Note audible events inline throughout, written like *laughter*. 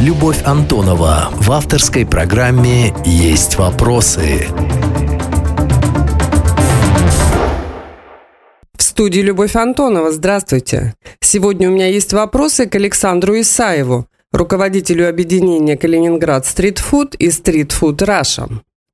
Любовь Антонова в авторской программе «Есть вопросы». В студии Любовь Антонова. Здравствуйте. Сегодня у меня есть вопросы к Александру Исаеву, руководителю объединения Калининград Стритфуд и Стритфуд Раша.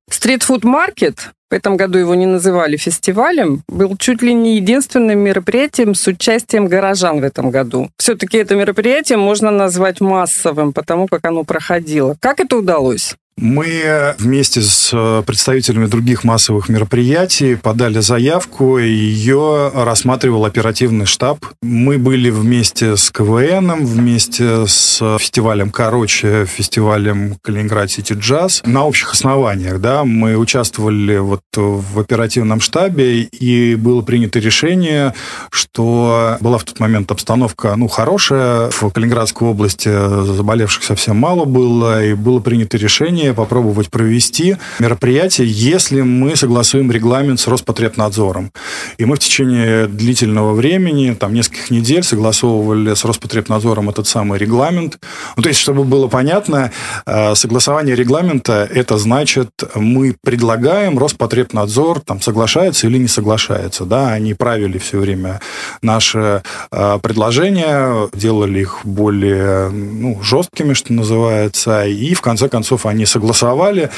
Стритфуд Маркет, в этом году его не называли фестивалем, был чуть ли не единственным мероприятием с участием горожан в этом году. Все-таки это мероприятие можно назвать массовым, потому как оно проходило. Как это удалось? Мы вместе с э, представителями других массовых мероприятий подали заявку, ее рассматривал оперативный штаб. Мы были вместе с КВН, вместе с фестивалем «Короче», фестивалем «Калининград Сити Джаз» на общих основаниях. Да, мы участвовали вот в оперативном штабе, и было принято решение, что была в тот момент обстановка ну, хорошая. В Калининградской области заболевших совсем мало было, и было принято решение решение попробовать провести мероприятие, если мы согласуем регламент с Роспотребнадзором. И мы в течение длительного времени, там нескольких недель, согласовывали с Роспотребнадзором этот самый регламент. Ну, то есть, чтобы было понятно, э, согласование регламента – это значит, мы предлагаем, Роспотребнадзор там соглашается или не соглашается. Да? Они правили все время наши э, предложения, делали их более ну, жесткими, что называется, и в конце концов они согласовались согласовали.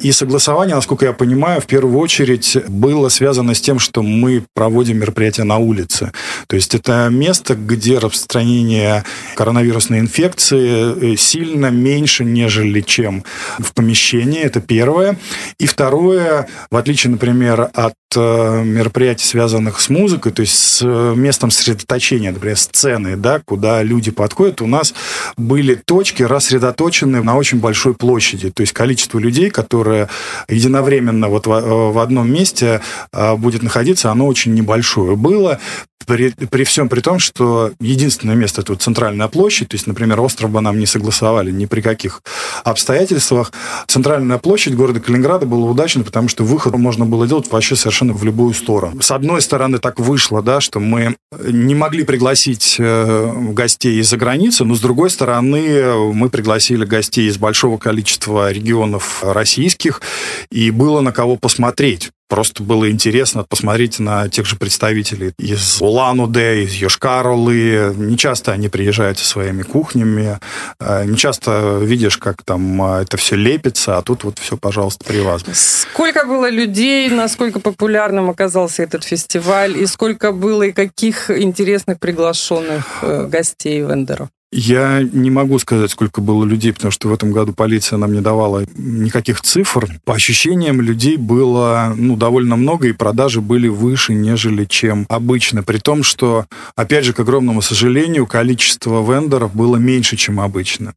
И согласование, насколько я понимаю, в первую очередь было связано с тем, что мы проводим мероприятия на улице. То есть это место, где распространение коронавирусной инфекции э, сильно меньше, нежели чем в помещении. Это первое. И второе, в отличие, например, от Э, мероприятий, связанных с музыкой, то есть с э, местом сосредоточения, например, сцены, да, куда люди подходят, у нас были точки рассредоточены на очень большой площади. То есть количество людей, которые единовременно вот в, в одном месте будет находиться, оно очень небольшое было при, при всем при том, что единственное место это вот центральная площадь, то есть, например, остров бы нам не согласовали ни при каких обстоятельствах. Центральная площадь города Калининграда была удачной, потому что выход можно было делать вообще совершенно в любую сторону. С одной стороны, так вышло, да, что мы не могли пригласить э, гостей из-за границы, но с другой стороны, мы пригласили гостей из большого количества регионов российских, и было на кого посмотреть. Просто было интересно посмотреть на тех же представителей из Улан-Удэ, из Йошкар-Олы. Не часто они приезжают со своими кухнями. Э, не часто видишь, как там э, это все лепится, а тут вот все, пожалуйста, при вас. Сколько было людей, насколько популярным оказался этот фестиваль, и сколько было и каких интересных приглашенных э, гостей, вендоров? Я не могу сказать, сколько было людей, потому что в этом году полиция нам не давала никаких цифр. По ощущениям, людей было ну, довольно много, и продажи были выше, нежели чем обычно. При том, что, опять же, к огромному сожалению, количество вендоров было меньше, чем обычно.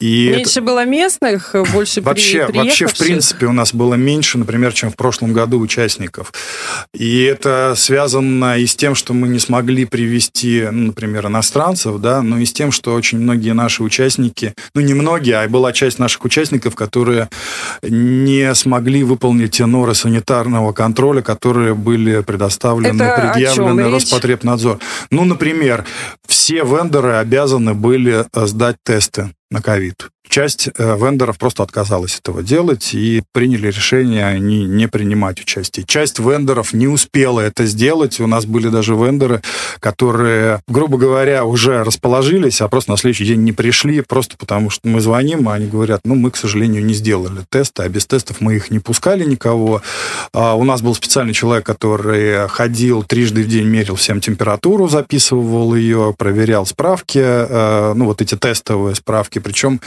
И меньше это... было местных, больше вообще, при... Вообще, в принципе, у нас было меньше, например, чем в прошлом году участников. И это связано и с тем, что мы не смогли привести, ну, например, иностранцев, да, но и с тем, что очень многие наши участники, ну не многие, а была часть наших участников, которые не смогли выполнить те норы санитарного контроля, которые были предоставлены, Это предъявлены Роспотребнадзор. Ну, например, все вендоры обязаны были сдать тесты на ковид. Часть э, вендоров просто отказалась этого делать и приняли решение они не принимать участие. Часть вендоров не успела это сделать. У нас были даже вендоры, которые, грубо говоря, уже расположились, а просто на следующий день не пришли, просто потому что мы звоним, а они говорят, ну, мы, к сожалению, не сделали тесты, а без тестов мы их не пускали никого. А у нас был специальный человек, который ходил трижды в день, мерил всем температуру, записывал ее, проверял справки, э, ну, вот эти тестовые справки. Причем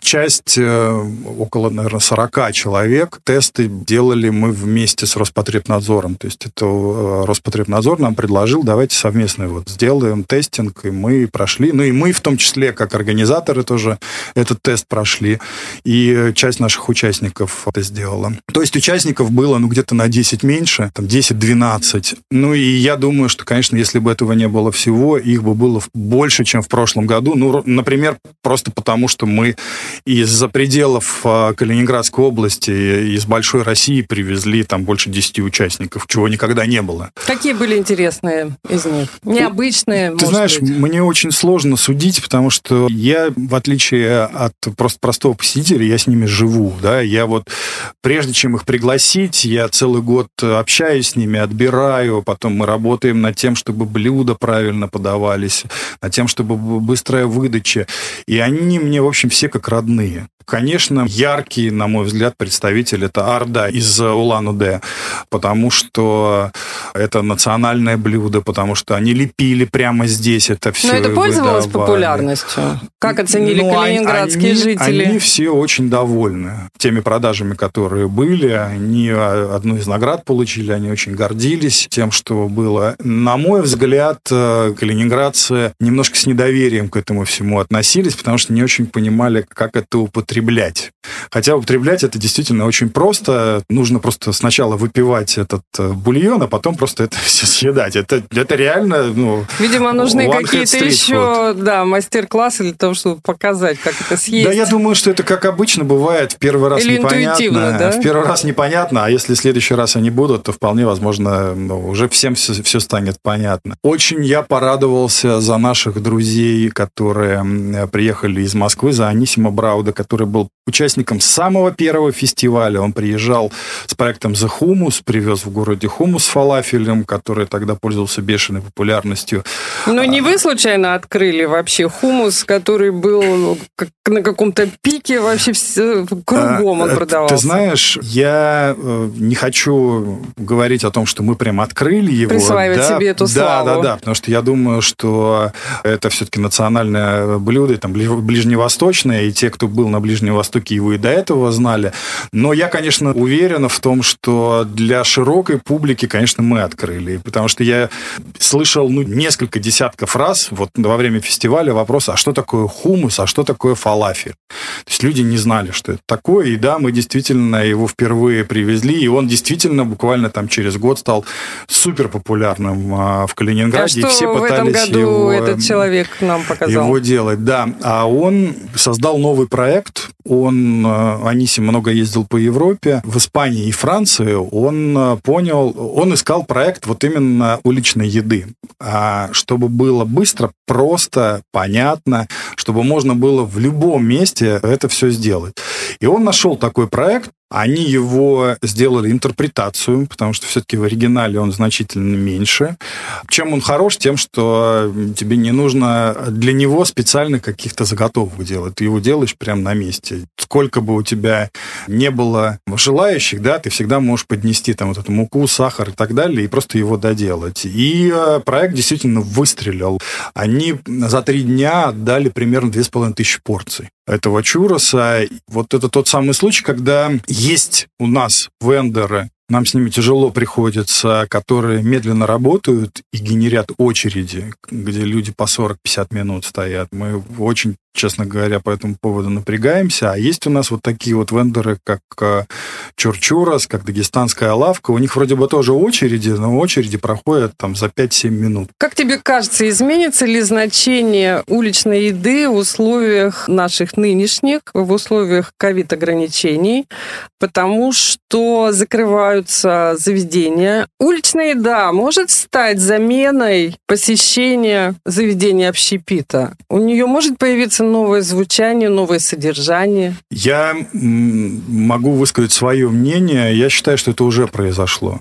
Часть, э, около, наверное, 40 человек, тесты делали мы вместе с Роспотребнадзором. То есть это э, Роспотребнадзор нам предложил, давайте совместно вот сделаем тестинг, и мы прошли. Ну и мы в том числе, как организаторы тоже этот тест прошли. И часть наших участников это сделала. То есть участников было, ну, где-то на 10 меньше, там 10-12. Ну и я думаю, что, конечно, если бы этого не было всего, их бы было больше, чем в прошлом году. Ну, например, просто потому, что мы из-за пределов а, Калининградской области, из большой России привезли там больше 10 участников, чего никогда не было. Какие были интересные из них? Необычные, Ты знаешь, быть? мне очень сложно судить, потому что я, в отличие от просто простого посетителя, я с ними живу, да, я вот прежде чем их пригласить, я целый год общаюсь с ними, отбираю, потом мы работаем над тем, чтобы блюда правильно подавались, над тем, чтобы быстрая выдача. И они мне, в общем, все как родные. Конечно, яркий, на мой взгляд, представитель это Арда из Улан-Удэ, потому что это национальное блюдо, потому что они лепили прямо здесь это все. Но это пользовалось выдавали. популярностью. Как оценили ну, калининградские они, жители? Они все очень довольны теми продажами, которые были. Они одну из наград получили, они очень гордились тем, что было. На мой взгляд, э, калининградцы немножко с недоверием к этому всему относились, потому что не очень понимали, как это употреблять. Хотя употреблять это действительно очень просто. Нужно просто сначала выпивать этот э, бульон, а потом просто это *laughs* все съедать. Это, это реально, ну... Видимо, нужны какие-то еще, да, мастер-классы для того, чтобы показать, как это съесть. Да, я думаю, что это как обычно бывает. В первый раз Или непонятно. Да? В первый раз непонятно, а если в следующий раз они будут, то вполне возможно, ну, уже всем все, все станет понятно. Очень я порадовался за наших друзей, которые приехали из Москвы, за Анисима Брауда, который был участником самого первого фестиваля. Он приезжал с проектом The Hummus, привез в городе хумус с фалафелем, который тогда пользовался бешеной популярностью. Но не вы случайно открыли вообще хумус, который был на каком-то пике вообще все, кругом он а, продавался? Ты знаешь, я э, не хочу говорить о том, что мы прям открыли его. Присваивать да, себе эту да, славу. Да, да, да, потому что я думаю, что это все-таки национальное блюдо, там, ближневосточное, и те, кто был на Ближнем Востоке, его и до этого знали. Но я, конечно, уверен в том, что для широкой публики, конечно, мы открыли. Потому что я слышал ну, несколько десятков раз вот во время фестиваля вопрос, а что такое хумус, а что такое фалафель? То есть люди не знали, что это такое. И да, мы действительно его впервые привезли, и он действительно буквально там через год стал супер популярным а, в Калининграде. А и все в пытались этом году его, этот человек нам показал? Его делать, да. А он создал новый проект. Он, а, Аниси много ездил по Европе. В Испании и Франции он а, понял, он искал проект вот именно уличной еды. Чтобы было быстро, просто, понятно, чтобы можно было в любом месте это все сделать. И он нашел такой проект, они его сделали интерпретацию, потому что все-таки в оригинале он значительно меньше. Чем он хорош? Тем, что тебе не нужно для него специально каких-то заготовок делать. Ты его делаешь прямо на месте. Сколько бы у тебя не было желающих, да, ты всегда можешь поднести там вот эту муку, сахар и так далее, и просто его доделать. И э, проект действительно выстрелил. Они за три дня отдали примерно 2500 порций этого чуроса. Вот это тот самый случай, когда есть у нас вендоры, нам с ними тяжело приходится, которые медленно работают и генерят очереди, где люди по 40-50 минут стоят. Мы очень честно говоря, по этому поводу напрягаемся. А есть у нас вот такие вот вендоры, как э, Чурчурас, как Дагестанская лавка. У них вроде бы тоже очереди, но очереди проходят там за 5-7 минут. Как тебе кажется, изменится ли значение уличной еды в условиях наших нынешних, в условиях ковид-ограничений? Потому что закрываются заведения. Уличная еда может стать заменой посещения заведения общепита? У нее может появиться новое звучание, новое содержание? Я могу высказать свое мнение. Я считаю, что это уже произошло.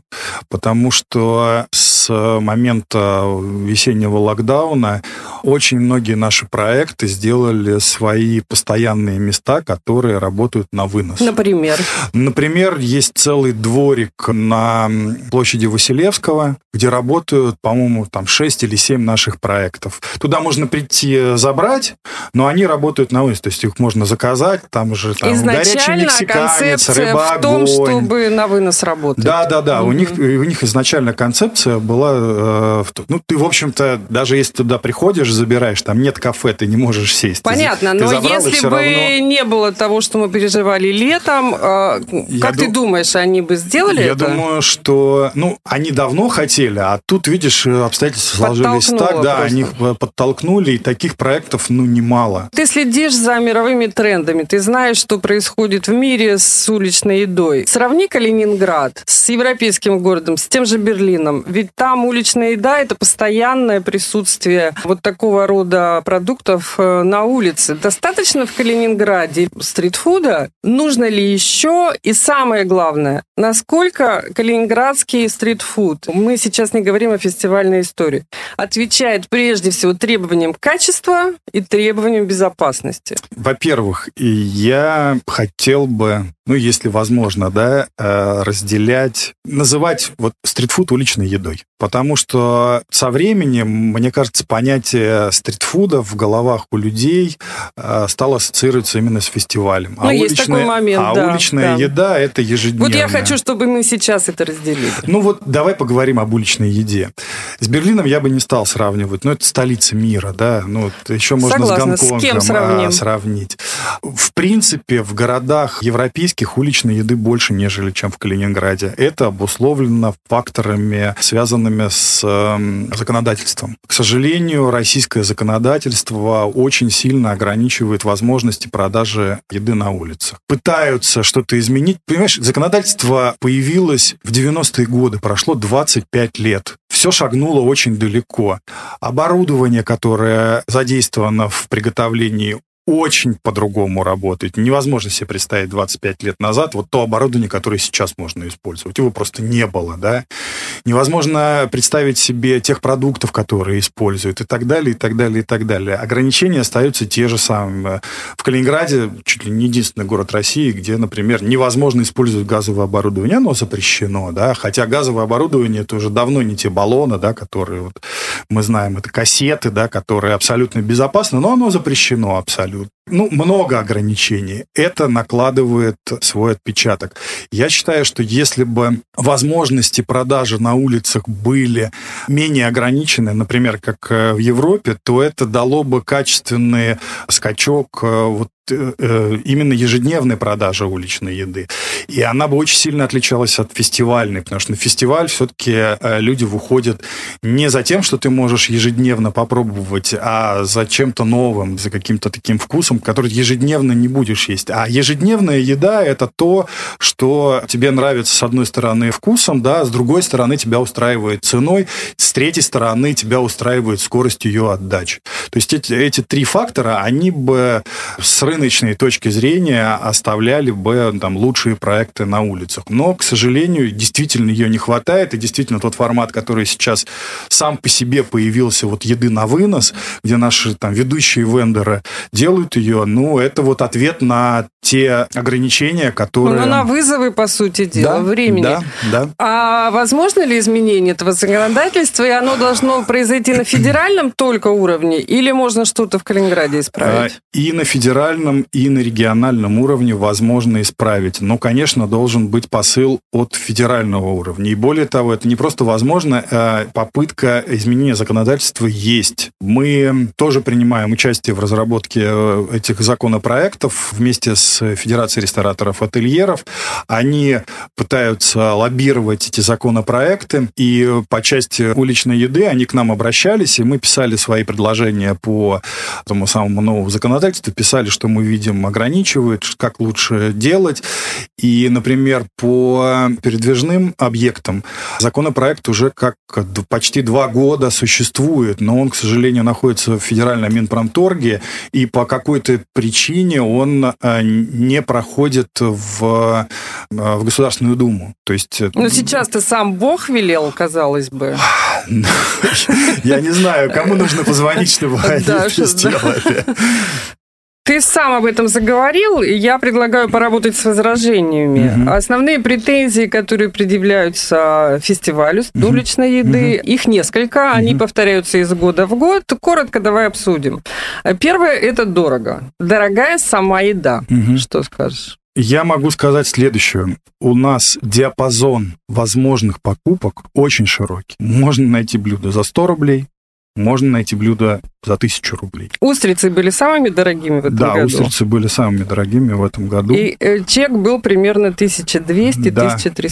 Потому что с момента весеннего локдауна очень многие наши проекты сделали свои постоянные места, которые работают на вынос. Например? Например, есть целый дворик на площади Василевского, где работают, по-моему, там 6 или 7 наших проектов. Туда можно прийти забрать, но они работают на вынос. То есть их можно заказать, там же там, горячий мексиканец, рыба, в том, чтобы на вынос работать. Да, да, да. Угу. У, них, у них изначально концепция была... Э, ну, ты, в общем-то, даже если туда приходишь, забираешь, там нет кафе, ты не можешь сесть. Понятно, ты, но ты если бы равно... не было того, что мы переживали летом, э, как я ты ду... думаешь, они бы сделали я это? Я думаю, что... Ну, они давно хотели, а тут, видишь, обстоятельства сложились так, да, они подтолкнули, и таких проектов, ну, немало мало. Ты следишь за мировыми трендами, ты знаешь, что происходит в мире с уличной едой. Сравни Калининград с европейским городом, с тем же Берлином. Ведь там уличная еда – это постоянное присутствие вот такого рода продуктов э, на улице. Достаточно в Калининграде стритфуда? Нужно ли еще? И самое главное, насколько калининградский стритфуд, мы сейчас не говорим о фестивальной истории, отвечает прежде всего требованиям качества и требованиям безопасности? Во-первых, я хотел бы ну, если возможно, да, э, разделять, называть вот стритфуд уличной едой. Потому что со временем, мне кажется, понятие стритфуда в головах у людей э, стало ассоциироваться именно с фестивалем. Ну, а есть уличная, такой момент, А да, уличная да. еда – это ежедневно. Вот я хочу, чтобы мы сейчас это разделили. Ну вот давай поговорим об уличной еде. С Берлином я бы не стал сравнивать, но это столица мира, да, ну еще можно Согласна. с Гонконгом с кем сравним? сравнить. В принципе, в городах европейских европейских уличной еды больше, нежели чем в Калининграде. Это обусловлено факторами, связанными с э, законодательством. К сожалению, российское законодательство очень сильно ограничивает возможности продажи еды на улицах. Пытаются что-то изменить. Понимаешь, законодательство появилось в 90-е годы, прошло 25 лет все шагнуло очень далеко. Оборудование, которое задействовано в приготовлении очень по-другому работает. Невозможно себе представить 25 лет назад вот то оборудование, которое сейчас можно использовать. Его просто не было, да. Невозможно представить себе тех продуктов, которые используют и так далее, и так далее, и так далее. Ограничения остаются те же самые. В Калининграде чуть ли не единственный город России, где, например, невозможно использовать газовое оборудование. Оно запрещено, да. Хотя газовое оборудование это уже давно не те баллоны, да, которые вот мы знаем, это кассеты, да, которые абсолютно безопасны, но оно запрещено абсолютно ну, много ограничений. Это накладывает свой отпечаток. Я считаю, что если бы возможности продажи на улицах были менее ограничены, например, как э, в Европе, то это дало бы качественный скачок э, вот Э, именно ежедневной продажи уличной еды. И она бы очень сильно отличалась от фестивальной, потому что на фестиваль все-таки э, люди выходят не за тем, что ты можешь ежедневно попробовать, а за чем-то новым, за каким-то таким вкусом, который ежедневно не будешь есть. А ежедневная еда – это то, что тебе нравится с одной стороны вкусом, да, с другой стороны тебя устраивает ценой, с третьей стороны тебя устраивает скорость ее отдачи. То есть эти, эти три фактора, они бы с рынка рыночной точки зрения оставляли бы там лучшие проекты на улицах. Но, к сожалению, действительно ее не хватает, и действительно тот формат, который сейчас сам по себе появился, вот еды на вынос, где наши там ведущие вендоры делают ее, ну, это вот ответ на те ограничения, которые... Ну, на вызовы, по сути дела, да, времени. Да, да. А возможно ли изменение этого законодательства, и оно должно произойти на федеральном только уровне, или можно что-то в Калининграде исправить? А, и на федеральном федеральном и на региональном уровне возможно исправить. Но, конечно, должен быть посыл от федерального уровня. И более того, это не просто возможно, а попытка изменения законодательства есть. Мы тоже принимаем участие в разработке э, этих законопроектов вместе с Федерацией рестораторов ательеров. Они пытаются лоббировать эти законопроекты, и по части уличной еды они к нам обращались, и мы писали свои предложения по тому самому новому законодательству, писали, что мы мы видим, ограничивает, как лучше делать. И, например, по передвижным объектам законопроект уже как почти два года существует, но он, к сожалению, находится в федеральном Минпромторге, и по какой-то причине он э, не проходит в, э, в Государственную Думу. То есть... Э, но сейчас ты сам Бог велел, казалось бы. *laughs* Я не знаю, кому нужно позвонить, чтобы *laughs* они *laughs* сделали. Ты сам об этом заговорил, и я предлагаю поработать с возражениями. Угу. Основные претензии, которые предъявляются фестивалю угу. уличной еды, угу. их несколько, они угу. повторяются из года в год. Коротко давай обсудим. Первое – это дорого. Дорогая сама еда. Угу. Что скажешь? Я могу сказать следующее. У нас диапазон возможных покупок очень широкий. Можно найти блюдо за 100 рублей, можно найти блюдо за тысячу рублей. Устрицы были самыми дорогими в этом да, году? Да, устрицы были самыми дорогими в этом году. И э, чек был примерно 1200-1300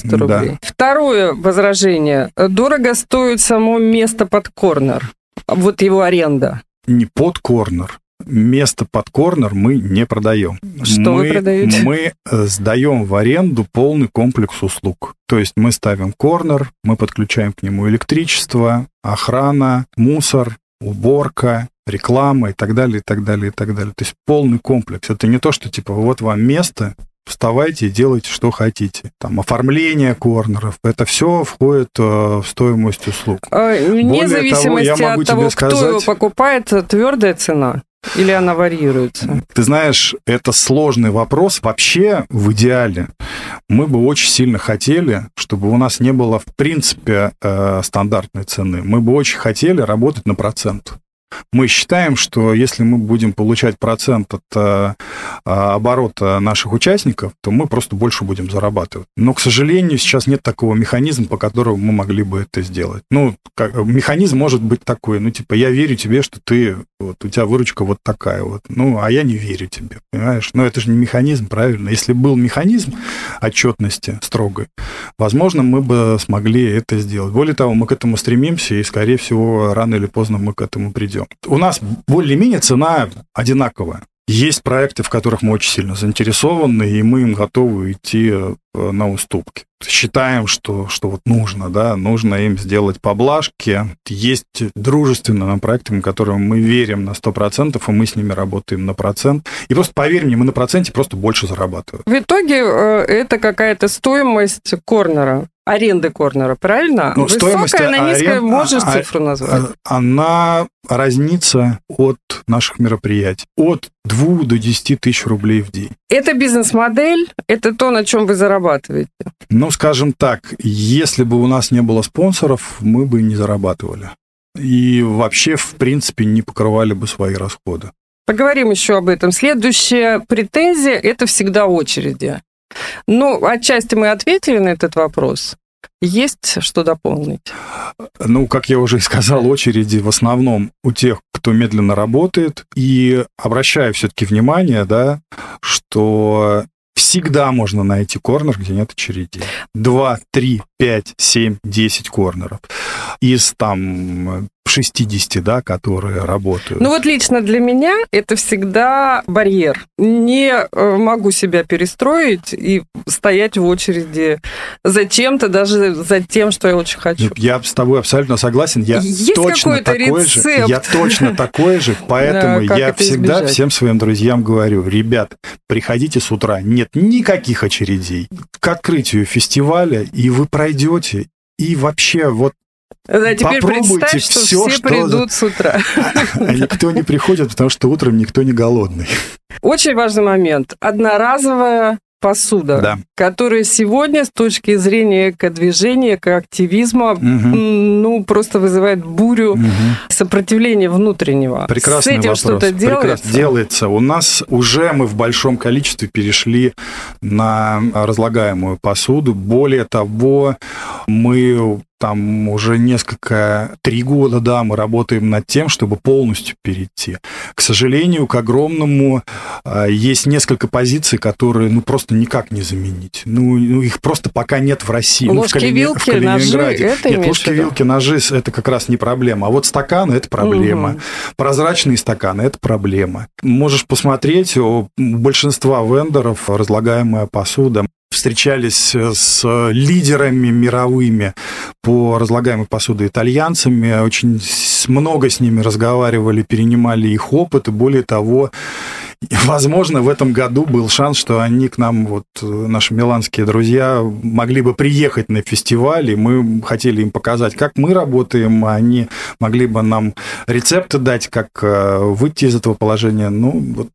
да, рублей. Да. Второе возражение. Дорого стоит само место под корнер. Вот его аренда. Не под корнер. Место под корнер мы не продаем. Что мы, вы продаете? Мы э, сдаем в аренду полный комплекс услуг. То есть мы ставим корнер, мы подключаем к нему электричество, охрана, мусор, уборка, реклама и так далее, и так далее, и так далее. То есть полный комплекс. Это не то, что типа вот вам место, вставайте и делайте, что хотите. Там оформление корнеров, это все входит э, в стоимость услуг. А, Вне зависимости того, я могу от того, тебе кто сказать- его покупает, твердая цена или она варьируется? Ты знаешь, это сложный вопрос. Вообще, в идеале, мы бы очень сильно хотели, чтобы у нас не было, в принципе, э, стандартной цены. Мы бы очень хотели работать на процент. Мы считаем, что если мы будем получать процент от э, оборота наших участников, то мы просто больше будем зарабатывать. Но, к сожалению, сейчас нет такого механизма, по которому мы могли бы это сделать. Ну, как, механизм может быть такой, ну, типа, я верю тебе, что ты, вот, у тебя выручка вот такая вот. Ну, а я не верю тебе, понимаешь? Но это же не механизм, правильно? Если был механизм отчетности строгой, возможно, мы бы смогли это сделать. Более того, мы к этому стремимся, и, скорее всего, рано или поздно мы к этому придем. У нас более-менее цена одинаковая. Есть проекты, в которых мы очень сильно заинтересованы, и мы им готовы идти э, на уступки. Считаем, что, что вот нужно, да, нужно им сделать поблажки. Есть дружественные нам проекты, которым мы верим на 100%, и мы с ними работаем на процент. И просто поверь мне, мы на проценте просто больше зарабатываем. В итоге э, это какая-то стоимость корнера, аренды корнера, правильно? Ну, стоимость Высокая, она низкая, арен- можешь а- цифру назвать? Э, Она разнится от наших мероприятий. От 2 до 10 тысяч рублей в день. Это бизнес-модель, это то, на чем вы зарабатываете. Ну, скажем так, если бы у нас не было спонсоров, мы бы не зарабатывали. И вообще, в принципе, не покрывали бы свои расходы. Поговорим еще об этом. Следующая претензия – это всегда очереди. Ну, отчасти мы ответили на этот вопрос. Есть что дополнить? Ну, как я уже и сказал, очереди в основном у тех, кто медленно работает. И обращаю все-таки внимание, да, что всегда можно найти корнер, где нет очередей. 2, 3, 5, 7, 10 корнеров. Из там 60, да, которые работают. Ну вот лично для меня это всегда барьер. Не э, могу себя перестроить и стоять в очереди за чем-то, даже за тем, что я очень хочу. Я с тобой абсолютно согласен. Я Есть точно какой-то такой же. рецепт? Я точно такой же, *laughs* поэтому я всегда избежать? всем своим друзьям говорю, ребят, приходите с утра, нет никаких очередей к открытию фестиваля, и вы пройдете. И вообще, вот Да, теперь попробуйте представь, что все что- придут с утра. *laughs* а никто не приходит, потому что утром никто не голодный. Очень важный момент. Одноразовая посуда, Да. которая сегодня с точки зрения экодвижения, экоактивизма, м, ну, просто вызывает бурю Мгм. сопротивления внутреннего. Прекрасный С этим вопрос. что-то Прекрасно. делается? Делается. У нас уже мы в большом количестве перешли на разлагаемую посуду. Более того, мы там уже несколько, три года, да, мы работаем над тем, чтобы полностью перейти. К сожалению, к огромному, а, есть несколько позиций, которые, ну, просто никак не заменить. Ну, ну, их просто пока нет в России. ну, в Ложки, Калини- в вилки, ножи, это Нет, ложки, вилки, ножи – это как раз не проблема. А вот стаканы – это проблема. Мгм. Прозрачные стаканы – это проблема. Можешь посмотреть, у большинства вендоров разлагаемая посуда. Встречались с лидерами мировыми по разлагаемой посуде итальянцами, очень много с ними разговаривали, перенимали их опыт, и более того, возможно, в этом году был шанс, что они к нам, вот э, наши миланские друзья, могли бы приехать на фестиваль, и мы хотели им показать, как мы работаем, а они могли бы нам рецепты дать, как э, выйти из этого положения. Ну, вот...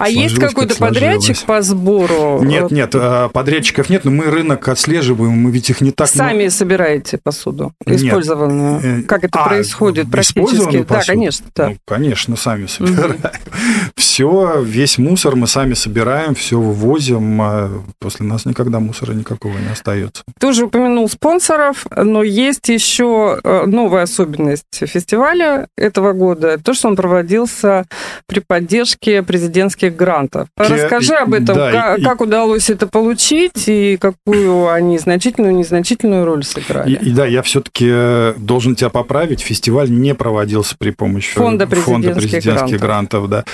А есть какой-то как подрядчик по сбору? Нет, нет, э, подрядчиков нет, но мы рынок отслеживаем, мы ведь их не так много. Сами собираете посуду Нет. использованную? Э, Как это а, происходит практически? использованную Да, посуду? конечно, да. Ну, конечно, сами собираем. *laughs* Все, весь мусор мы сами собираем, все вывозим. А после нас никогда мусора никакого не остается. Ты уже упомянул спонсоров, но есть еще э, новая особенность фестиваля этого года. То, что он проводился при поддержке президентских грантов. Расскажи об этом, да, как, и, как удалось это получить и какую они значительную, незначительную роль сыграли. И, и да, я все-таки э, должен тебя поправить. Фестиваль не проводился при помощи фонда президентских, фонда президентских грантов. грантов да.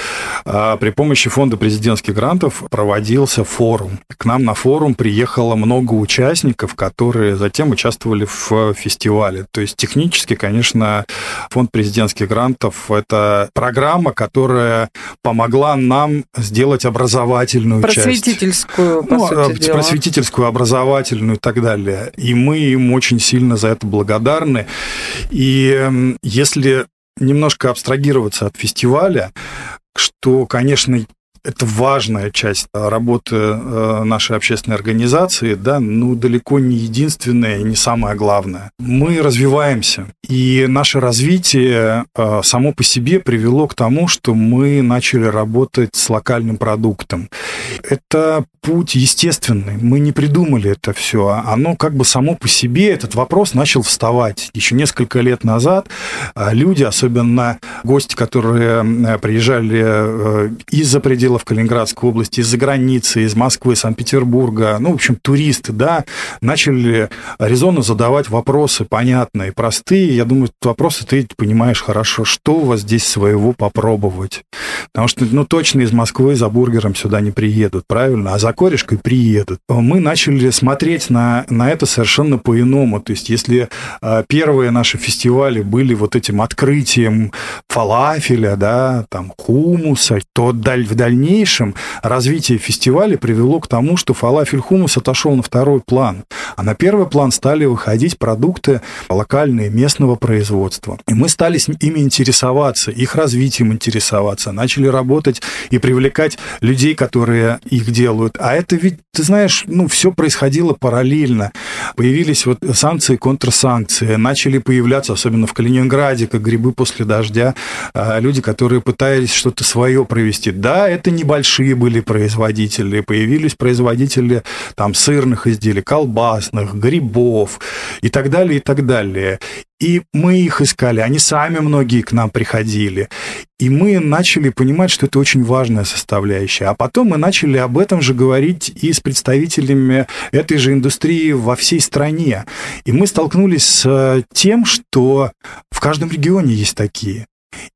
а при помощи фонда президентских грантов проводился форум. К нам на форум приехало много участников, которые затем участвовали в фестивале. То есть технически, конечно, фонд президентских грантов – это программа, которая помогла нам сделать образовательную просветительскую, часть. По ну, сути дела. просветительскую, образовательную и так далее. И мы им очень сильно за это благодарны. И если немножко абстрагироваться от фестиваля, что, конечно, это важная часть работы э, нашей общественной организации, да, ну, далеко не единственная и не самое главное. Мы развиваемся, и наше развитие э, само по себе привело к тому, что мы начали работать с локальным продуктом. Это путь естественный, мы не придумали это все, оно как бы само по себе, этот вопрос начал вставать. Еще несколько лет назад э, люди, особенно гости, которые приезжали из-за пределов в Калининградской области, из-за границы, из Москвы, Санкт-Петербурга, ну, в общем, туристы, да, начали резонно задавать вопросы понятные, простые. Я думаю, вопросы ты понимаешь хорошо, что у вас здесь своего попробовать. Потому что, ну, точно из Москвы за бургером сюда не приедут, правильно? А за корешкой приедут. Мы начали смотреть на, на это совершенно по-иному. То есть, если а, первые наши фестивали были вот этим открытием фалафеля, да, там, хумуса, то в дальнейшем дальнейшем развитие фестиваля привело к тому, что фалафель хумус отошел на второй план, а на первый план стали выходить продукты локальные, местного производства. И мы стали ими интересоваться, их развитием интересоваться, начали работать и привлекать людей, которые их делают. А это ведь, ты знаешь, ну, все происходило параллельно. Появились вот санкции, контрсанкции, начали появляться, особенно в Калининграде, как грибы после дождя, а, люди, которые пытались что-то свое провести. Да, это небольшие были производители, появились производители там сырных изделий, колбасных, грибов и так далее, и так далее. И мы их искали, они сами многие к нам приходили. И мы начали понимать, что это очень важная составляющая. А потом мы начали об этом же говорить и с представителями этой же индустрии во всей стране. И мы столкнулись с тем, что в каждом регионе есть такие.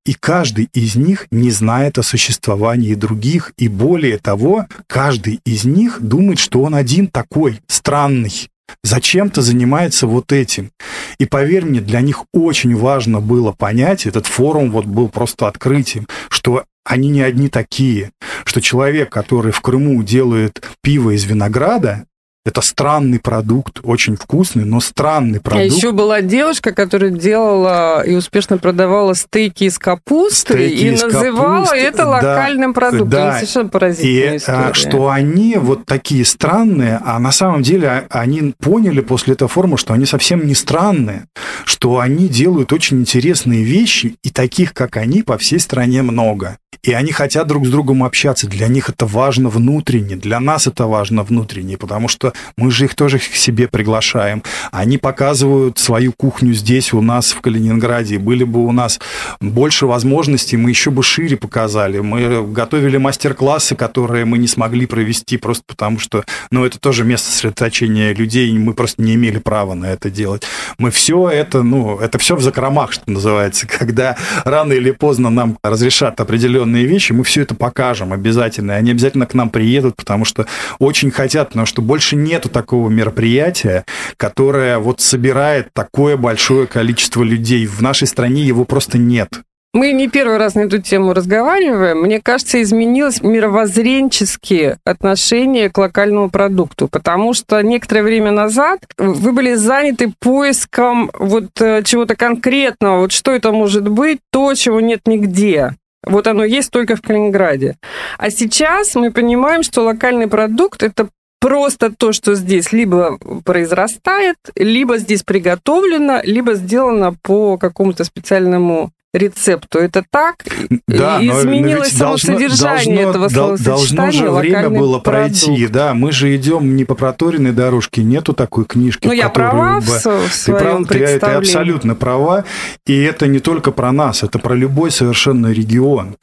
И каждый из них не знает о существовании других, и более того, каждый из них думает, что он один такой, странный, зачем-то занимается вот этим. И поверь мне, для них очень важно было понять, этот форум вот был просто открытием, что они не одни такие, что человек, который в Крыму делает пиво из винограда, это странный продукт, очень вкусный, но странный а продукт. А еще была девушка, которая делала и успешно продавала стейки из капусты стейки и из называла капусты, это локальным да, продуктом. Да. Совершенно поразительная и, а, история. Что они вот такие странные, а на самом деле они поняли после этого форума, что они совсем не странные, что они делают очень интересные вещи, и таких, как они, по всей стране много. И они хотят друг с другом общаться. Для них это важно внутренне, для нас это важно внутренне, потому что мы же их тоже к себе приглашаем. Они показывают свою кухню здесь, у нас в Калининграде. Были бы у нас больше возможностей, мы еще бы шире показали. Мы готовили мастер-классы, которые мы не смогли провести просто потому, что ну, это тоже место сосредоточения людей, и мы просто не имели права на это делать. Мы все это, ну, это все в закромах, что называется, *laughs* когда рано или поздно нам разрешат определенные вещи, мы все это покажем обязательно. И они обязательно к нам приедут, потому что очень хотят, потому что больше нету такого мероприятия, которое вот собирает такое большое количество людей. В нашей стране его просто нет. Мы не первый раз на эту тему разговариваем. Мне кажется, изменилось мировоззренческие отношения к локальному продукту, потому что некоторое время назад вы были заняты поиском вот э, чего-то конкретного, вот что это может быть, то, чего нет нигде. Вот оно есть только в Калининграде. А сейчас мы понимаем, что локальный продукт – это просто то, что здесь либо произрастает, либо здесь приготовлено, либо сделано по какому-то специальному рецепту. Это так? Да, и изменилось само должно, содержание должно, этого словосочетания. Должно же время было продукт. пройти, да. Мы же идем не по проторенной дорожке, нету такой книжки. Ну, я права в, в ты, прав, ты, ты абсолютно права, и это не только про нас, это про любой совершенно регион.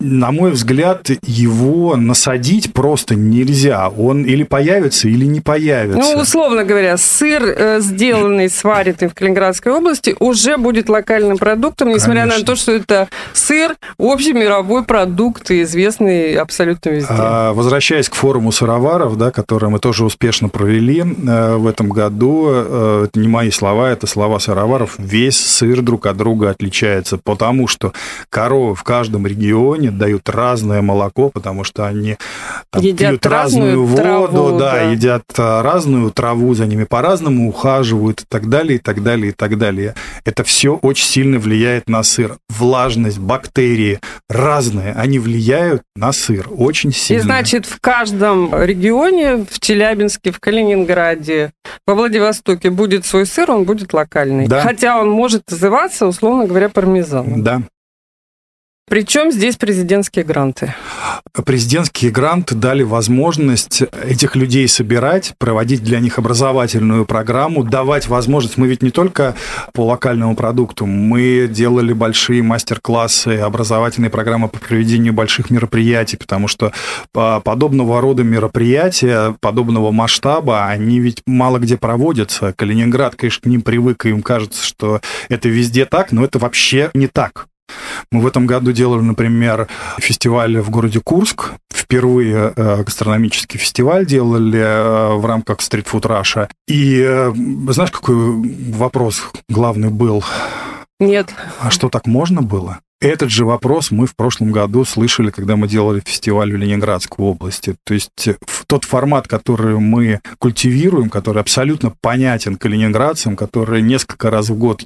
На мой взгляд, его насадить просто нельзя. Он или появится, или не появится. Ну, условно говоря, сыр, э, сделанный, сваренный в Калининградской области, уже будет локальным продуктом, несмотря Конечно. на то, что это сыр, общий мировой продукт, известный абсолютно везде. А, возвращаясь к форуму сыроваров, да, который мы тоже успешно провели э, в этом году, э, это не мои слова, это слова сыроваров, весь сыр друг от друга отличается, потому что коровы в каждом регионе дают разное молоко, потому что они там, едят пьют разную воду, траву, да, да, едят а, разную траву, за ними по-разному ухаживают и так далее, и так далее, и так далее. Это все очень сильно влияет на сыр. Влажность, бактерии разные, они влияют на сыр очень сильно. И значит, в каждом регионе, в Челябинске, в Калининграде, во Владивостоке будет свой сыр, он будет локальный. Да. Хотя он может называться, условно говоря, пармезаном. Да. Причем здесь президентские гранты? Президентские гранты дали возможность этих людей собирать, проводить для них образовательную программу, давать возможность. Мы ведь не только по локальному продукту, мы делали большие мастер-классы, образовательные программы по проведению больших мероприятий, потому что подобного рода мероприятия, подобного масштаба, они ведь мало где проводятся. Калининград, конечно, к ним привык, и им кажется, что это везде так, но это вообще не так. Мы в этом году делали, например, фестиваль в городе Курск. Впервые э, гастрономический фестиваль делали э, в рамках Street Food Russia. И э, знаешь, какой вопрос главный был? Нет. А что так можно было? Этот же вопрос мы в прошлом году слышали, когда мы делали фестиваль в Ленинградской области. То есть э, тот формат, который мы культивируем, который абсолютно понятен калининградцам, которые несколько раз в год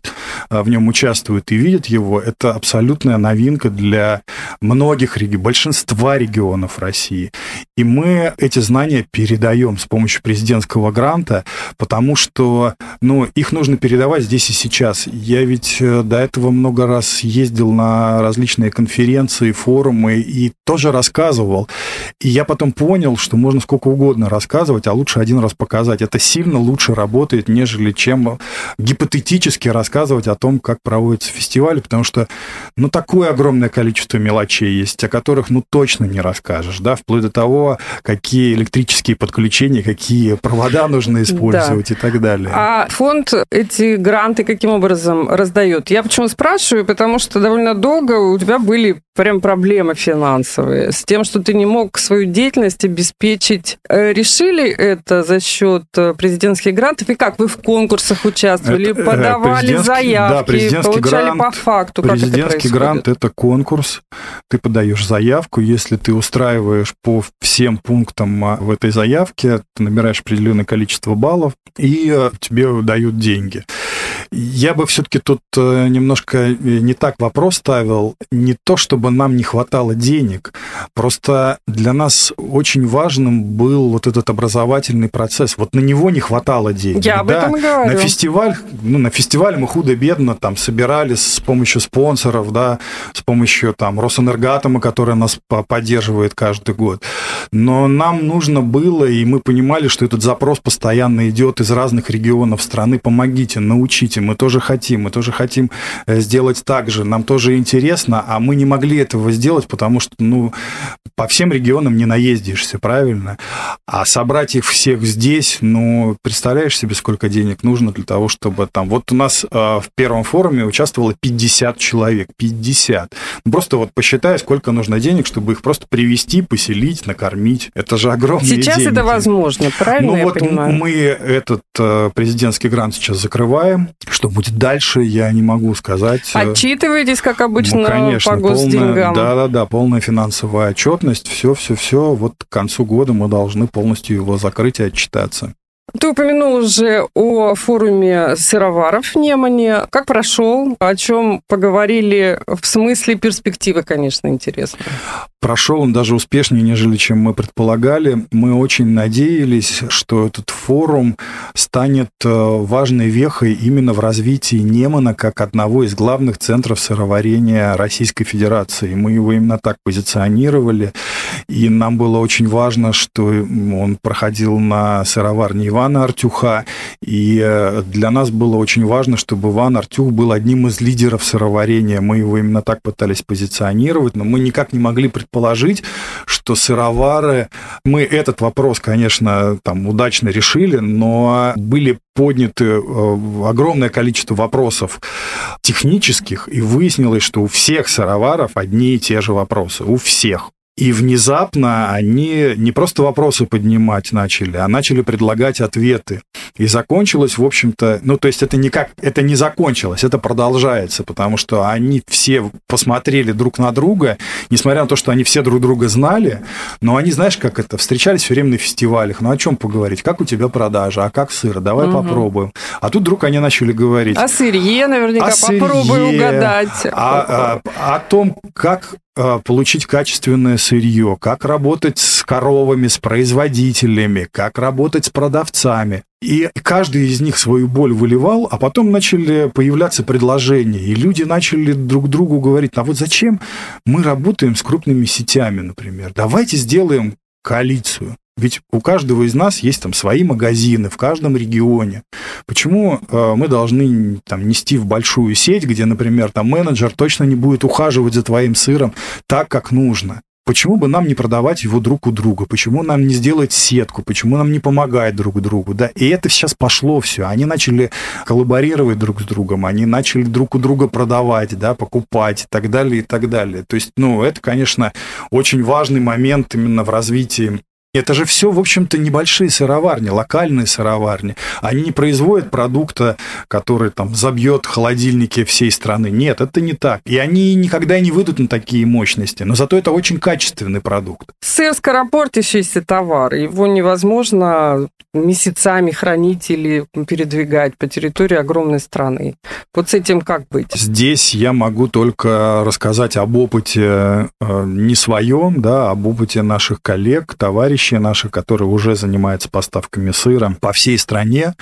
э, в нем участвуют и видят его, это абсолютная новинка для многих регионов, большинства регионов России. И мы эти знания передаем с помощью президентского гранта, потому что ну, их нужно передавать здесь и сейчас. Я ведь э, до этого много раз ездил на различные конференции, форумы и тоже рассказывал. И я потом понял, что можно сколько угодно рассказывать, а лучше один раз показать. Это сильно лучше работает, нежели чем гипотетически рассказывать о том, как проводятся фестивали, потому что, ну, такое огромное количество мелочей есть, о которых, ну, точно не расскажешь, да, вплоть до того, какие электрические подключения, какие провода нужно использовать да. и так далее. А фонд эти гранты каким образом раздает? Я почему спрашиваю, потому что довольно долго долго у тебя были прям проблемы финансовые с тем, что ты не мог свою деятельность обеспечить. Э, решили это за счет э, президентских грантов? И как вы в конкурсах участвовали, это, э, подавали заявки, да, получали грант, по факту? Президентский грант – это конкурс. Ты подаешь заявку, если ты устраиваешь по всем пунктам а, в этой заявке, ты набираешь определенное количество баллов, и тебе дают деньги. Я бы все-таки тут немножко не так вопрос ставил. Не то, чтобы нам не хватало денег. Просто для нас очень важным был вот этот образовательный процесс. Вот на него не хватало денег. Я об этом говорю. На фестиваль, ну, на фестиваль мы худо-бедно там собирались с помощью спонсоров, да, с помощью там Росэнергатома, который нас поддерживает каждый год. Но нам нужно было, и мы понимали, что этот запрос постоянно идет из разных регионов страны. Помогите, научите, мы тоже хотим, мы тоже хотим э, сделать так же, нам тоже интересно, а мы не могли могли этого сделать, потому что, ну, по всем регионам не наездишься, правильно? А собрать их всех здесь, ну, представляешь себе, сколько денег нужно для того, чтобы там... Вот у нас э, в первом форуме участвовало 50 человек, 50. Ну, просто вот посчитай, сколько нужно денег, чтобы их просто привести, поселить, накормить. Это же огромные сейчас деньги. Сейчас это возможно, правильно Ну, я вот понимаю? мы этот э, президентский грант сейчас закрываем. Что будет дальше, я не могу сказать. Отчитываетесь, как обычно, ну, конечно, по госденьгам? деньгам. Да, да, да, полная финансовая отчетность, все, все, все. Вот к концу года мы должны полностью его закрыть и отчитаться. Ты упомянул уже о форуме сыроваров в Немане. Как прошел? О чем поговорили? В смысле перспективы, конечно, интересно. Прошел он даже успешнее, нежели чем мы предполагали. Мы очень надеялись, что этот форум станет э, важной вехой именно в развитии Немана как одного из главных центров сыроварения Российской Федерации. Мы его именно так позиционировали. И нам было очень важно, что он проходил на сыроварне Ивана Артюха. И э, для нас было очень важно, чтобы Иван Артюх был одним из лидеров сыроварения. Мы его именно так пытались позиционировать, но мы никак не могли предположить, что сыровары... Мы этот вопрос, конечно, там удачно решили, но были подняты э, огромное количество вопросов технических, и выяснилось, что у всех сыроваров одни и те же вопросы. У всех. И внезапно они не просто вопросы поднимать начали, а начали предлагать ответы. И закончилось, в общем-то, ну, то есть это никак, это не закончилось, это продолжается, потому что они все посмотрели друг на друга, несмотря на то, что они все друг друга знали, но они, знаешь, как это, встречались все время на фестивалях, ну, о чем поговорить? Как у тебя продажа? А как сыр? Давай угу. попробуем. А тут вдруг они начали говорить. О сырье наверняка, о попробуй угадать. О, о, о том, как получить качественное сырье, как работать с коровами, с производителями, как работать с продавцами. И каждый из них свою боль выливал, а потом начали появляться предложения, и люди начали друг другу говорить, а вот зачем мы работаем с крупными сетями, например? Давайте сделаем коалицию. Ведь у каждого из нас есть там свои магазины в каждом регионе. Почему э, мы должны там нести в большую сеть, где, например, там менеджер точно не будет ухаживать за твоим сыром так, как нужно? Почему бы нам не продавать его друг у друга? Почему нам не сделать сетку? Почему нам не помогать друг другу? Да? И это сейчас пошло все. Они начали коллаборировать друг с другом, они начали друг у друга продавать, да, покупать и так далее, и так далее. То есть, ну, это, конечно, очень важный момент именно в развитии это же все, в общем-то, небольшие сыроварни, локальные сыроварни. Они не производят продукта, который там забьет холодильники всей страны. Нет, это не так. И они никогда не выйдут на такие мощности. Но зато это очень качественный продукт. Сыр скоропортящийся товар. Его невозможно месяцами хранить или передвигать по территории огромной страны. Вот с этим как быть? Здесь я могу только рассказать об опыте э, не своем, да, об опыте наших коллег, товарищей, товарищи наши, которые уже занимаются поставками сыра по всей стране,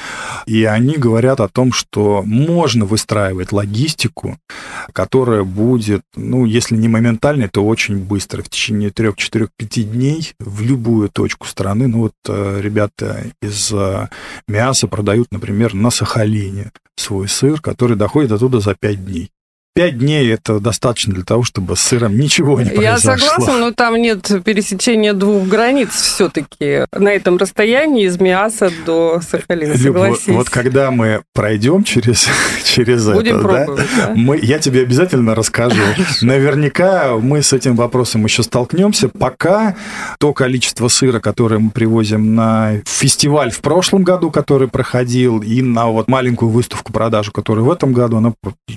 и они говорят о том, что можно выстраивать логистику, которая будет, ну, если не моментальной, то очень быстро, в течение 3-4-5 дней в любую точку страны. Ну, вот э, ребята из э, мяса продают, например, на Сахалине свой сыр, который доходит оттуда за 5 дней. Пять дней это достаточно для того, чтобы с сыром ничего не произошло. Я согласна, но там нет пересечения двух границ все-таки на этом расстоянии из Миаса до Сахалина. Согласись. Вот, вот когда мы пройдем через, *laughs* через Будем это, да, да? Мы, я тебе обязательно расскажу. Наверняка мы с этим вопросом еще столкнемся. Пока то количество сыра, которое мы привозим на фестиваль в прошлом году, который проходил, и на вот маленькую выставку продажу, которая в этом году, она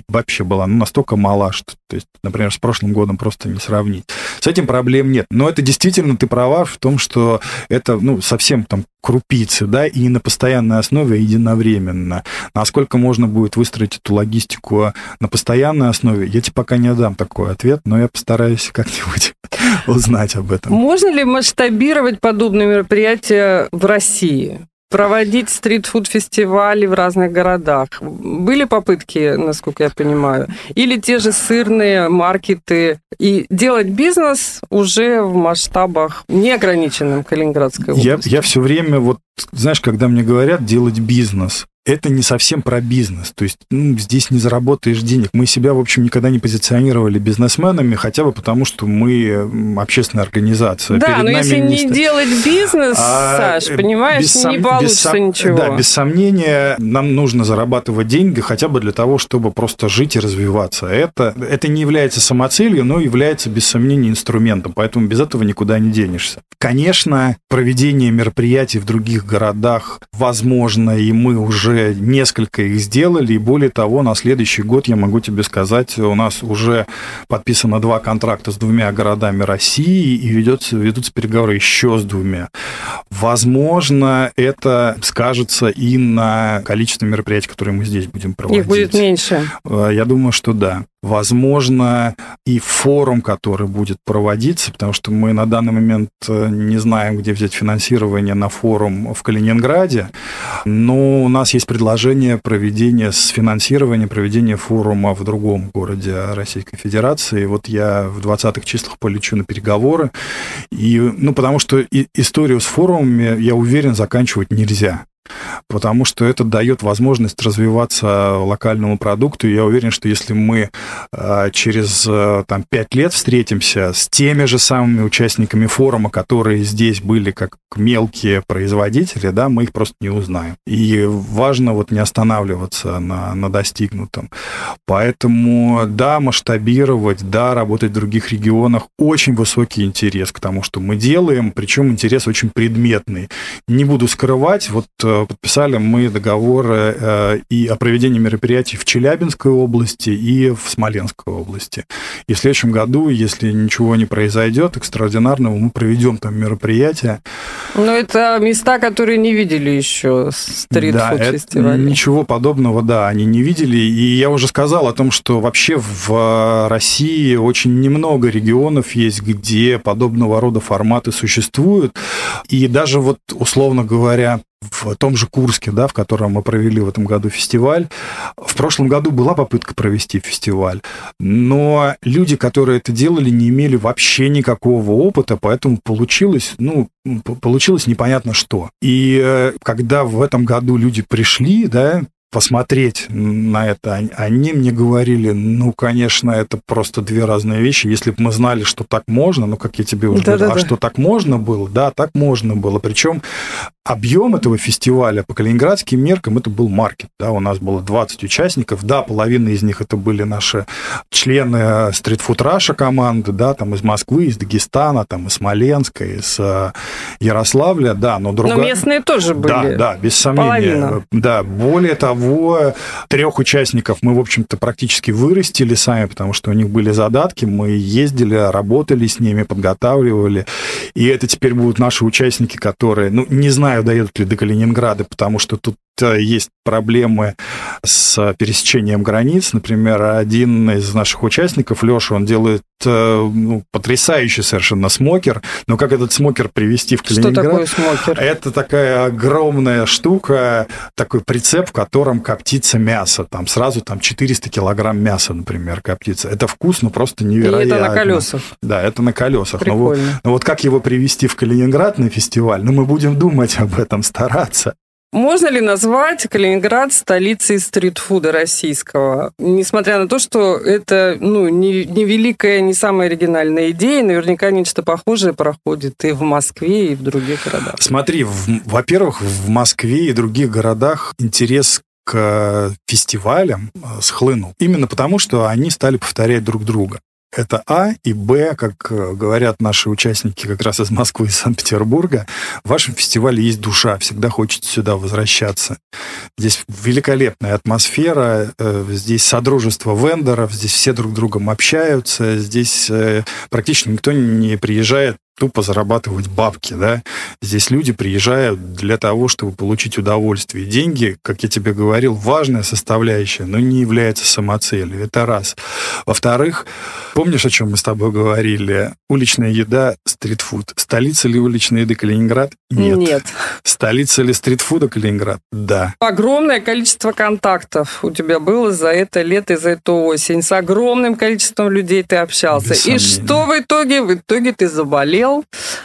вообще была ну, настолько мала, что, то есть, например, с прошлым годом просто не сравнить. С этим проблем нет. Но это действительно ты права в том, что это, ну, совсем там крупицы, да, и не на постоянной основе, а единовременно. Насколько можно будет выстроить эту логистику на постоянной основе, я тебе пока не дам такой ответ, но я постараюсь как-нибудь *laughs* узнать об этом. Можно ли масштабировать подобные мероприятия в России? Проводить стритфуд-фестивали в разных городах. Были попытки, насколько я понимаю, или те же сырные маркеты, и делать бизнес уже в масштабах неограниченным Калининградской области. Я, я все время, вот, знаешь, когда мне говорят делать бизнес, это не совсем про бизнес. То есть ну, здесь не заработаешь денег. Мы себя, в общем, никогда не позиционировали бизнесменами, хотя бы потому, что мы общественная организация. Да, Перед но если не, не делать бизнес, а, Саш, понимаешь, без не получится без, ничего. Да, без сомнения, нам нужно зарабатывать деньги хотя бы для того, чтобы просто жить и развиваться. Это, это не является самоцелью, но является, без сомнения, инструментом. Поэтому без этого никуда не денешься. Конечно, проведение мероприятий в других городах возможно, и мы уже несколько их сделали, и более того, на следующий год, я могу тебе сказать, у нас уже подписано два контракта с двумя городами России, и ведется, ведутся переговоры еще с двумя. Возможно, это скажется и на количестве мероприятий, которые мы здесь будем проводить. Их будет меньше. Э, я думаю, что да возможно, и форум, который будет проводиться, потому что мы на данный момент э, не знаем, где взять финансирование на форум в Калининграде, но у нас есть предложение проведения с финансированием проведения форума в другом городе Российской Федерации. Вот я в 20-х числах полечу на переговоры, и, ну, потому что историю с форумами, я уверен, заканчивать нельзя потому что это дает возможность развиваться локальному продукту. я уверен, что если мы а, через а, там, 5 лет встретимся с теми же самыми участниками форума, которые здесь были как мелкие производители, да, мы их просто не узнаем. И важно вот не останавливаться на, на достигнутом. Поэтому, да, масштабировать, да, работать в других регионах, очень высокий интерес к тому, что мы делаем, причем интерес очень предметный. Не буду скрывать, вот э, подписали мы договоры э, и о проведении мероприятий в Челябинской области и в Смоленской области. И в следующем году, если ничего не произойдет экстраординарного, мы проведем там мероприятия. Но это места, которые не видели еще стрит-фуд-фестиваля. Да, ничего подобного, да, они не видели. И я уже сказал о том, что вообще в России очень немного регионов есть, где подобного рода форматы существуют. И даже вот, условно говоря, в том же Курске, да, в котором мы провели в этом году фестиваль. В прошлом году была попытка провести фестиваль, но люди, которые это делали, не имели вообще никакого опыта, поэтому получилось, ну, получилось непонятно что. И э, когда в этом году люди пришли, да, посмотреть на это, они мне говорили, ну, конечно, это просто две разные вещи. Если бы мы знали, что так можно, ну, как я тебе уже да, говорил, да, а да. что так можно было, да, так можно было. Причем объем этого фестиваля по калининградским меркам это был маркет. Да, у нас было 20 участников, да, половина из них это были наши члены стритфуд Раша команды, да, там из Москвы, из Дагестана, там из Смоленска, из э, Ярославля, да, но другая... Но местные тоже были. Да, да, без сомнения. Половина. Да, более того, трех участников мы, в общем-то, практически вырастили сами, потому что у них были задатки, мы ездили, работали с ними, подготавливали, и это теперь будут наши участники, которые, ну, не знаю, доедут ли до Калининграда, потому что тут есть проблемы с пересечением границ. Например, один из наших участников, Леша, он делает э, ну, потрясающий совершенно смокер. Но как этот смокер привести в Калининград? Что такое смокер? Это такая огромная штука, такой прицеп, в котором коптится мясо. Там сразу там 400 килограмм мяса, например, коптится. Это вкусно, просто невероятно. И это на колесах. Да, это на колесах. Прикольно. Но, но вот как его привести в Калининград на фестиваль? Ну, мы будем думать об этом, стараться. Можно ли назвать Калининград столицей стритфуда российского? Несмотря на то, что это ну, не, не великая, не самая оригинальная идея, наверняка нечто похожее проходит и в Москве, и в других городах. Смотри, во-первых, в Москве и других городах интерес к фестивалям э, схлынул. Именно потому, что они стали повторять друг друга. Это А, и Б, как э, говорят наши участники как раз из Москвы и Санкт-Петербурга, в вашем фестивале есть душа, всегда хочется сюда возвращаться. Здесь великолепная атмосфера, э, здесь содружество вендоров, здесь все друг другом общаются, здесь э, практически никто не приезжает тупо зарабатывать бабки, да. Здесь люди приезжают для того, чтобы получить удовольствие. Деньги, как я тебе говорил, важная составляющая, но не является самоцелью. Это раз. Во-вторых, помнишь, о чем мы с тобой говорили? Уличная еда, стритфуд. Столица ли уличной еды Калининград? Нет. Нет. Столица ли стритфуда Калининград? Да. Огромное количество контактов у тебя было за это лето и за эту осень. С огромным количеством людей ты общался. И что в итоге? В итоге ты заболел заболел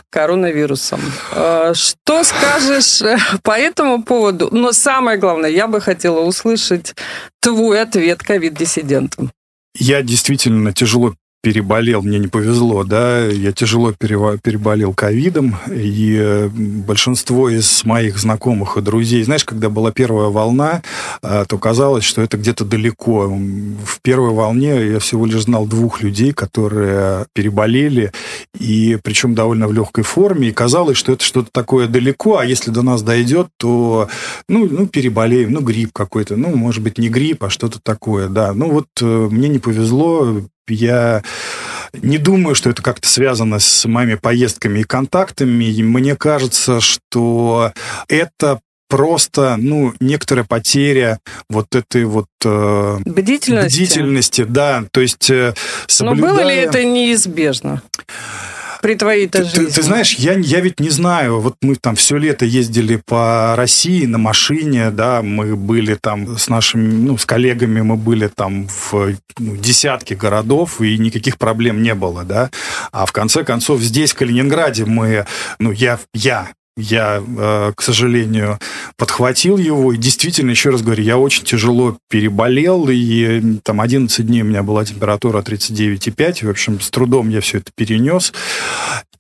коронавирусом. Э, что скажешь э, по этому поводу? Но самое главное, я бы хотела услышать твой ответ ковид-диссидентам. Я действительно тяжело переболел, мне не повезло, да, я тяжело переболел ковидом, и э, большинство из моих знакомых и друзей, знаешь, когда была первая волна, а, то казалось, что это где-то далеко. В первой волне я всего лишь знал двух людей, которые переболели, и причем довольно в легкой форме, и казалось, что это что-то такое далеко, а если до нас дойдет, то, ну, ну переболеем, ну, грипп какой-то, ну, может быть, не грипп, а что-то такое, да. Ну, вот э, мне не повезло, я не думаю, что это как-то связано с моими поездками и контактами. И мне кажется, что это просто, ну, некоторая потеря вот этой вот э, бдительности. бдительности, да, то есть э, соблюдая... Но было ли это неизбежно? При твоей-то жизни? Ты, ты знаешь, я, я ведь не знаю. Вот мы там все лето ездили по России на машине, да, мы были там с нашими, ну, с коллегами, мы были там в ну, десятке городов, и никаких проблем не было, да. А в конце концов здесь, в Калининграде, мы, ну, я, я я, э, к сожалению, подхватил его. И действительно, еще раз говорю, я очень тяжело переболел. И там 11 дней у меня была температура 39,5. В общем, с трудом я все это перенес.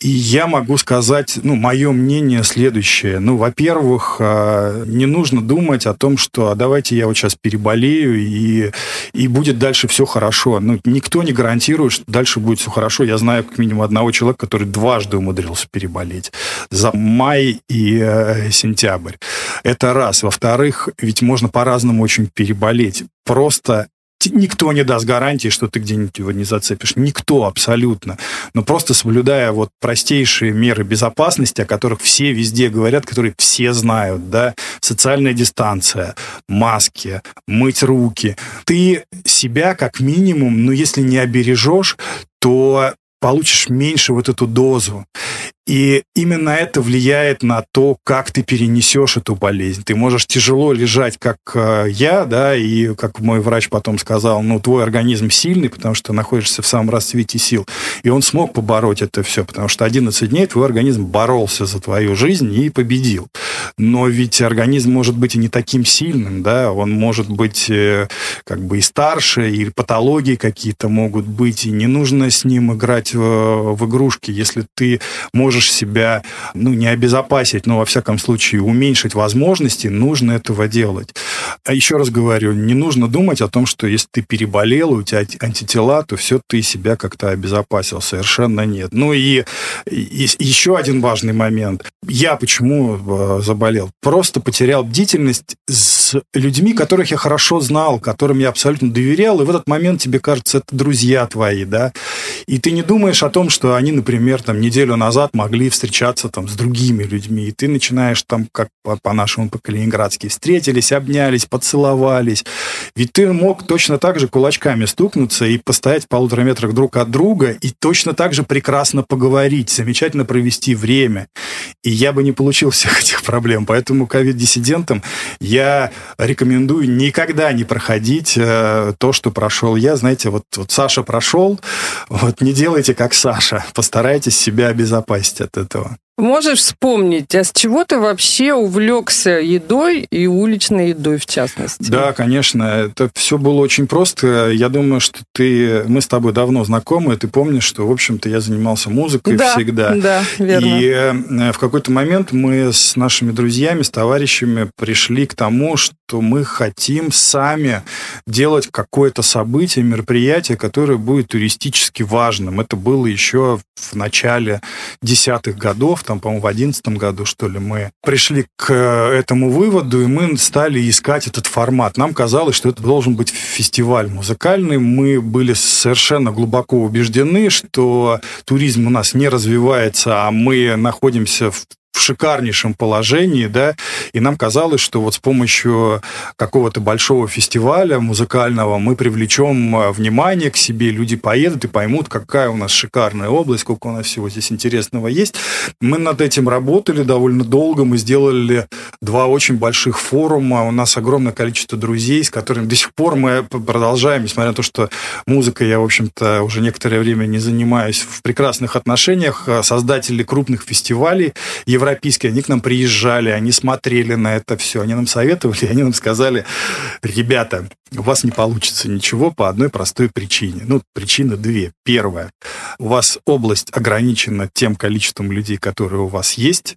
И я могу сказать, ну, мое мнение следующее. Ну, во-первых, а, не нужно думать о том, что а давайте я вот сейчас переболею, и, и будет дальше все хорошо. Ну, никто не гарантирует, что дальше будет все хорошо. Я знаю как минимум одного человека, который дважды умудрился переболеть. За май и э, сентябрь. Это раз. Во-вторых, ведь можно по-разному очень переболеть. Просто никто не даст гарантии, что ты где-нибудь его не зацепишь. Никто абсолютно. Но просто соблюдая вот простейшие меры безопасности, о которых все везде говорят, которые все знают, да, социальная дистанция, маски, мыть руки. Ты себя как минимум, ну, если не обережешь, то получишь меньше вот эту дозу. И именно это влияет на то, как ты перенесешь эту болезнь. Ты можешь тяжело лежать, как э, я, да, и как мой врач потом сказал, ну, твой организм сильный, потому что находишься в самом расцвете сил. И он смог побороть это все, потому что 11 дней твой организм боролся за твою жизнь и победил. Но ведь организм может быть и не таким сильным, да, он может быть э, как бы и старше, и патологии какие-то могут быть, и не нужно с ним играть в, в игрушки. Если ты можешь можешь себя, ну, не обезопасить, но, во всяком случае, уменьшить возможности, нужно этого делать. А еще раз говорю, не нужно думать о том, что если ты переболел, у тебя антитела, то все, ты себя как-то обезопасил. Совершенно нет. Ну и, и еще один важный момент. Я почему э, заболел? Просто потерял бдительность людьми, которых я хорошо знал, которым я абсолютно доверял, и в этот момент тебе кажется, это друзья твои, да, и ты не думаешь о том, что они, например, там неделю назад могли встречаться там с другими людьми, и ты начинаешь там, как по-нашему по-калининградски, встретились, обнялись, поцеловались. Ведь ты мог точно так же кулачками стукнуться и постоять в полутора метрах друг от друга, и точно так же прекрасно поговорить, замечательно провести время. И я бы не получил всех *laughs* этих проблем. Поэтому ковид-диссидентам я рекомендую никогда не проходить э, то, что прошел я. Знаете, вот, вот Саша прошел, вот не делайте как Саша. Постарайтесь себя обезопасить от этого. Можешь вспомнить, а с чего ты вообще увлекся едой и уличной едой в частности? Да, конечно, это все было очень просто. Я думаю, что ты, мы с тобой давно знакомы, ты помнишь, что, в общем-то, я занимался музыкой да, всегда. Да, верно. И э, в какой-то момент мы с нашими друзьями, с товарищами пришли к тому, что мы хотим сами делать какое-то событие, мероприятие, которое будет туристически важным. Это было еще в начале десятых годов там, по-моему, в одиннадцатом году, что ли, мы пришли к э, этому выводу, и мы стали искать этот формат. Нам казалось, что это должен быть фестиваль музыкальный. Мы были совершенно глубоко убеждены, что туризм у нас не развивается, а мы находимся в в шикарнейшем положении, да, и нам казалось, что вот с помощью какого-то большого фестиваля музыкального мы привлечем э, внимание к себе, люди поедут и поймут, какая у нас шикарная область, сколько у нас всего здесь интересного есть. Мы над этим работали довольно долго, мы сделали два очень больших форума, у нас огромное количество друзей, с которыми до сих пор мы продолжаем, несмотря на то, что музыкой я, в общем-то, уже некоторое время не занимаюсь в прекрасных отношениях. Создатели крупных фестивалей европейские, они к нам приезжали, они смотрели на это все, они нам советовали, *laughs* они нам сказали, ребята, у вас не получится ничего по одной простой причине. Ну, причина две. Первая. У вас область ограничена тем количеством людей, которые у вас есть,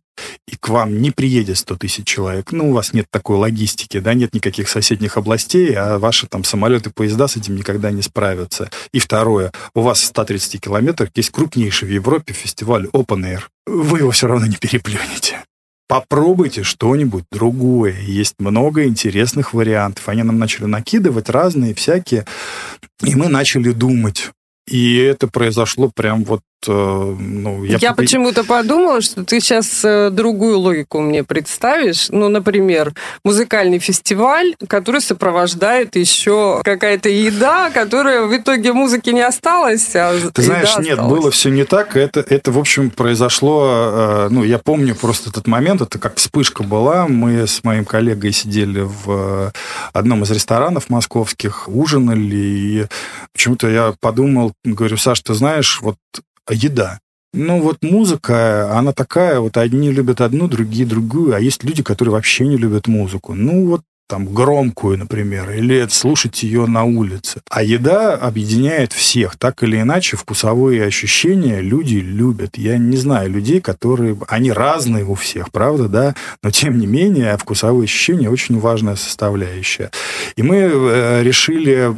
и к вам не приедет 100 тысяч человек. Ну, у вас нет такой логистики, да, нет никаких соседних областей, а ваши там самолеты, поезда с этим никогда не справятся. И второе. У вас в 130 километрах есть крупнейший в Европе фестиваль Open Air. Вы его все равно не переплюнете. Попробуйте что-нибудь другое. Есть много интересных вариантов. Они нам начали накидывать разные всякие. И мы начали думать. И это произошло прям вот ну, я... Я почему-то подумала, что ты сейчас э, другую логику мне представишь. Ну, например, музыкальный фестиваль, который сопровождает еще какая-то еда, которая в итоге музыки не осталось, а Ты знаешь, нет, осталась. было все не так. Это, это, в общем, произошло... Э, ну, я помню просто этот момент, это как вспышка была. Мы с моим коллегой сидели в одном из ресторанов московских, ужинали, и почему-то я подумал, говорю, Саш, ты знаешь, вот еда. Ну вот музыка, она такая, вот одни любят одну, другие другую, а есть люди, которые вообще не любят музыку. Ну вот там громкую, например, или слушать ее на улице. А еда объединяет всех. Так или иначе, вкусовые ощущения люди любят. Я не знаю людей, которые... Они разные у всех, правда, да? Но, тем не менее, вкусовые ощущения очень важная составляющая. И мы э, решили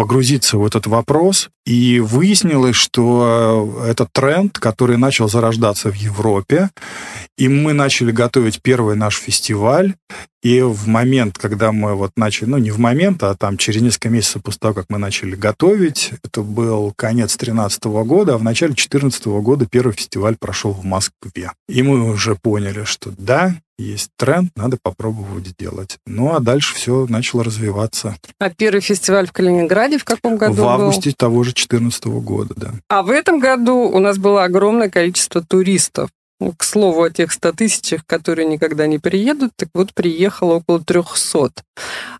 погрузиться в этот вопрос, и выяснилось, что э, это тренд, который начал зарождаться в Европе, и мы начали готовить первый наш фестиваль, и в момент, когда мы вот начали, ну не в момент, а там через несколько месяцев после того, как мы начали готовить, это был конец 2013 года, а в начале 2014 года первый фестиваль прошел в Москве. И мы уже поняли, что да, есть тренд, надо попробовать сделать. Ну, а дальше все начало развиваться. А первый фестиваль в Калининграде в каком году В августе был? того же 2014 года, да. А в этом году у нас было огромное количество туристов. Ну, к слову о тех 100 тысячах, которые никогда не приедут, так вот приехало около 300.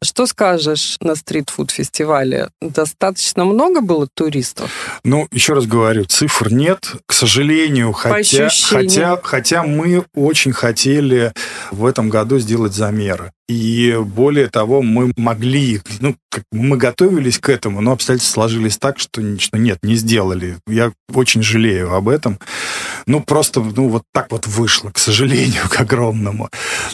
Что скажешь на стритфуд-фестивале? Достаточно много было туристов? Ну, еще раз говорю, цифр нет. К сожалению, хотя, хотя, хотя мы очень хотели в этом году сделать замеры. И более того, мы могли, ну, мы готовились к этому, но обстоятельства сложились так, что, что нет, не сделали. Я очень жалею об этом. Ну, просто, ну, вот так вот вышло, к сожалению, *laughs* к огромному.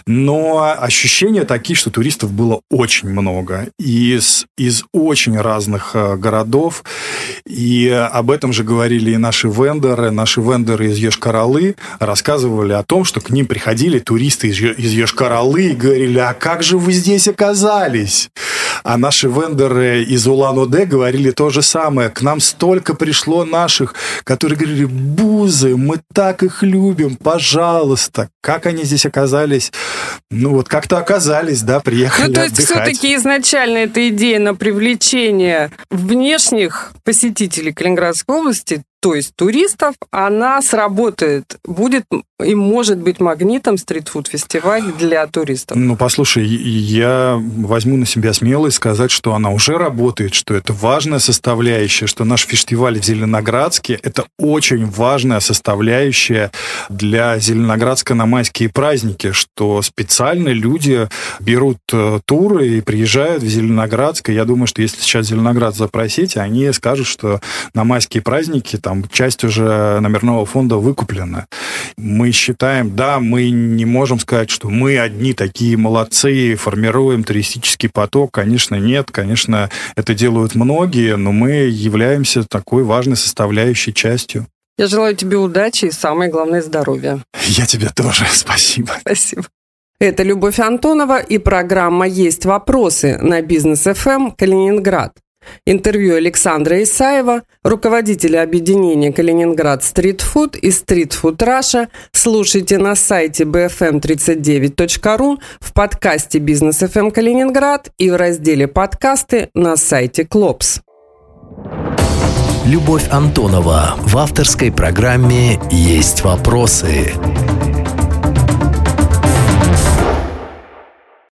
Но ощущения такие, что туристов было очень много. Из, из очень разных э, городов. И об этом же говорили и наши вендоры. Наши вендоры из Ешкаралы рассказывали о том, что к ним приходили туристы из, из Ешкаралы и говорили, а как же вы здесь оказались? А наши вендоры из Улан-Удэ говорили то же самое. К нам столько пришло наших, которые говорили, бузы, мы так их любим, пожалуйста. Как они здесь оказались? Ну вот как-то оказались, да, приехали Ну то есть все-таки изначально эта идея на привлечение внешних посетителей Калининградской области то есть туристов, она сработает, будет и может быть магнитом стритфуд-фестиваль для туристов. Ну, послушай, я возьму на себя смелость сказать, что она уже работает, что это важная составляющая, что наш фестиваль в Зеленоградске – это очень важная составляющая для Зеленоградска на майские праздники, что специально люди берут э, туры и приезжают в Зеленоградск. И я думаю, что если сейчас Зеленоград запросить, они скажут, что на майские праздники там часть уже номерного фонда выкуплена. Мы считаем, да, мы не можем сказать, что мы одни такие молодцы, формируем туристический поток. Конечно, нет. Конечно, это делают многие, но мы являемся такой важной составляющей частью. Я желаю тебе удачи и самое главное здоровья. Я тебе тоже. *laughs* Спасибо. Спасибо. Это Любовь Антонова и программа «Есть вопросы» на Бизнес ФМ Калининград. Интервью Александра Исаева, руководителя объединения Калининград Стритфуд и Street Food Russia, слушайте на сайте bfm39.ru, в подкасте Бизнес FM Калининград и в разделе подкасты на сайте Клопс. Любовь Антонова в авторской программе «Есть вопросы».